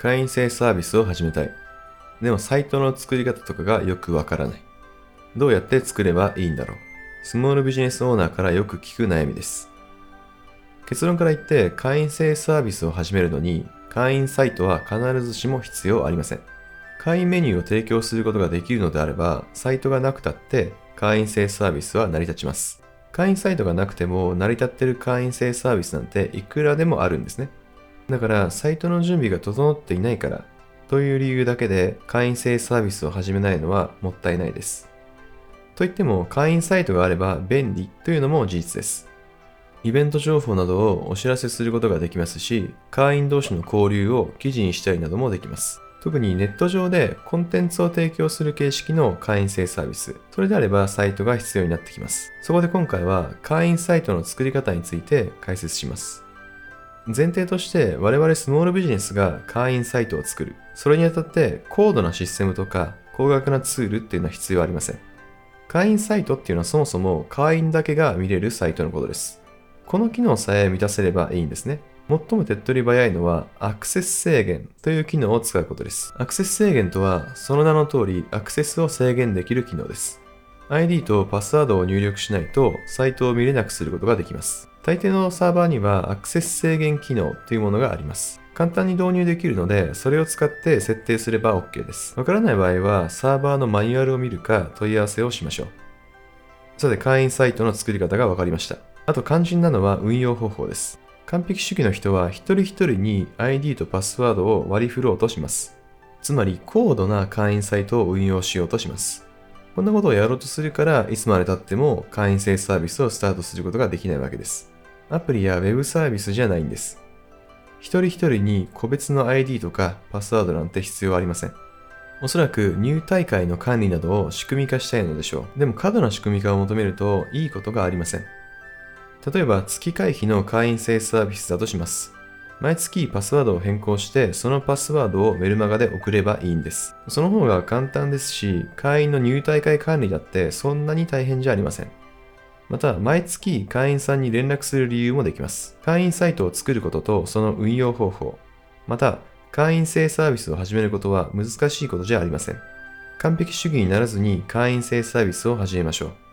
会員制サービスを始めたい。でもサイトの作り方とかがよくわからない。どうやって作ればいいんだろう。スモールビジネスオーナーからよく聞く悩みです。結論から言って会員制サービスを始めるのに会員サイトは必ずしも必要ありません。会員メニューを提供することができるのであれば、サイトがなくたって会員制サービスは成り立ちます。会員サイトがなくても成り立ってる会員制サービスなんていくらでもあるんですね。だからサイトの準備が整っていないからという理由だけで会員制サービスを始めないのはもったいないです。といっても会員サイトがあれば便利というのも事実です。イベント情報などをお知らせすることができますし、会員同士の交流を記事にしたりなどもできます。特にネット上でコンテンツを提供する形式の会員制サービス。それであればサイトが必要になってきます。そこで今回は会員サイトの作り方について解説します。前提として我々スモールビジネスが会員サイトを作る。それにあたって高度なシステムとか高額なツールっていうのは必要ありません。会員サイトっていうのはそもそも会員だけが見れるサイトのことです。この機能さえ満たせればいいんですね。最も手っ取り早いのはアクセス制限という機能を使うことです。アクセス制限とはその名の通りアクセスを制限できる機能です。ID とパスワードを入力しないとサイトを見れなくすることができます。大抵のサーバーにはアクセス制限機能というものがあります。簡単に導入できるので、それを使って設定すれば OK です。わからない場合は、サーバーのマニュアルを見るか問い合わせをしましょう。さて、会員サイトの作り方が分かりました。あと肝心なのは運用方法です。完璧主義の人は一人一人に ID とパスワードを割り振ろうとします。つまり高度な会員サイトを運用しようとします。こんなことをやろうとするから、いつまで経っても会員制サービスをスタートすることができないわけです。アプリや Web サービスじゃないんです。一人一人に個別の ID とかパスワードなんて必要ありません。おそらく入大会の管理などを仕組み化したいのでしょう。でも過度な仕組み化を求めるといいことがありません。例えば月会費の会員制サービスだとします。毎月パスワードを変更してそのパスワードをメルマガで送ればいいんです。その方が簡単ですし、会員の入大会管理だってそんなに大変じゃありません。また、毎月会員さんに連絡する理由もできます。会員サイトを作ることとその運用方法、また、会員制サービスを始めることは難しいことじゃありません。完璧主義にならずに会員制サービスを始めましょう。